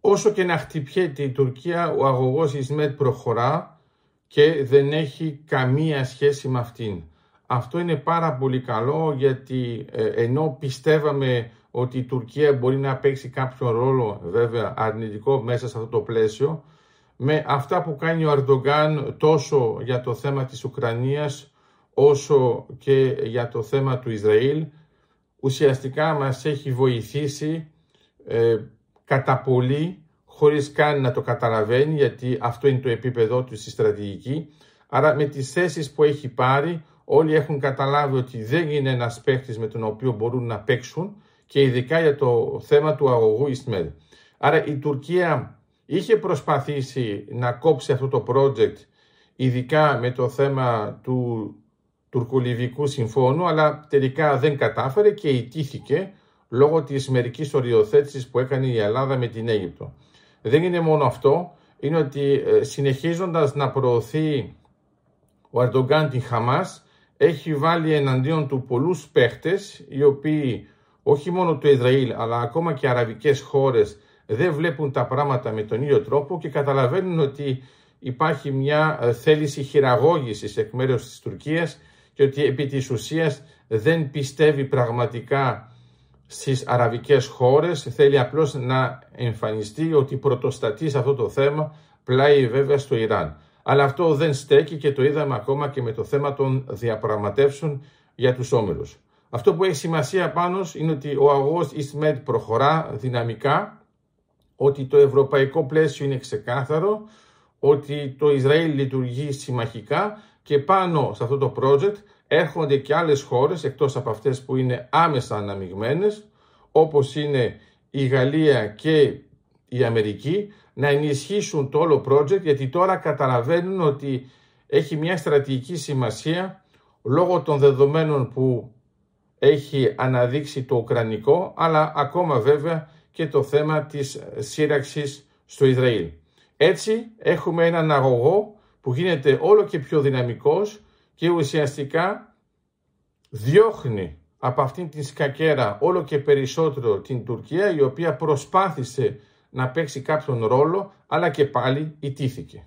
Όσο και να χτυπιέται η Τουρκία, ο αγωγός Ισμέτ προχωρά και δεν έχει καμία σχέση με αυτήν. Αυτό είναι πάρα πολύ καλό γιατί ε, ενώ πιστεύαμε ότι η Τουρκία μπορεί να παίξει κάποιο ρόλο βέβαια αρνητικό μέσα σε αυτό το πλαίσιο, με αυτά που κάνει ο Αρντογκάν τόσο για το θέμα της Ουκρανίας όσο και για το θέμα του Ισραήλ, ουσιαστικά μας έχει βοηθήσει ε, κατά πολύ, χωρίς καν να το καταλαβαίνει, γιατί αυτό είναι το επίπεδό του στη στρατηγική. Άρα με τις θέσεις που έχει πάρει, όλοι έχουν καταλάβει ότι δεν είναι ένας παίχτης με τον οποίο μπορούν να παίξουν και ειδικά για το θέμα του αγωγού Ισμέλ. Άρα η Τουρκία είχε προσπαθήσει να κόψει αυτό το project, ειδικά με το θέμα του τουρκολιβικού συμφώνου, αλλά τελικά δεν κατάφερε και ιτήθηκε λόγω της μερικής οριοθέτησης που έκανε η Ελλάδα με την Αίγυπτο. Δεν είναι μόνο αυτό, είναι ότι ε, συνεχίζοντας να προωθεί ο Αρντογκάν την Χαμάς, έχει βάλει εναντίον του πολλούς παίχτες, οι οποίοι όχι μόνο το Ισραήλ, αλλά ακόμα και αραβικές χώρες δεν βλέπουν τα πράγματα με τον ίδιο τρόπο και καταλαβαίνουν ότι υπάρχει μια ε, θέληση χειραγώγησης εκ μέρους της Τουρκίας και ότι επί της ουσίας δεν πιστεύει πραγματικά στις αραβικές χώρες, θέλει απλώς να εμφανιστεί ότι πρωτοστατεί σε αυτό το θέμα, πλάι βέβαια στο Ιράν. Αλλά αυτό δεν στέκει και το είδαμε ακόμα και με το θέμα των διαπραγματεύσεων για τους όμιλους. Αυτό που έχει σημασία πάνω είναι ότι ο αγώγος Ισμέτ προχωρά δυναμικά, ότι το ευρωπαϊκό πλαίσιο είναι ξεκάθαρο, ότι το Ισραήλ λειτουργεί συμμαχικά και πάνω σε αυτό το project έρχονται και άλλες χώρες εκτός από αυτές που είναι άμεσα αναμειγμένες όπως είναι η Γαλλία και η Αμερική να ενισχύσουν το όλο project γιατί τώρα καταλαβαίνουν ότι έχει μια στρατηγική σημασία λόγω των δεδομένων που έχει αναδείξει το Ουκρανικό αλλά ακόμα βέβαια και το θέμα της σύραξης στο Ισραήλ. Έτσι έχουμε έναν αγωγό που γίνεται όλο και πιο δυναμικός και ουσιαστικά διώχνει από αυτήν την σκακέρα όλο και περισσότερο την Τουρκία η οποία προσπάθησε να παίξει κάποιον ρόλο αλλά και πάλι ιτήθηκε.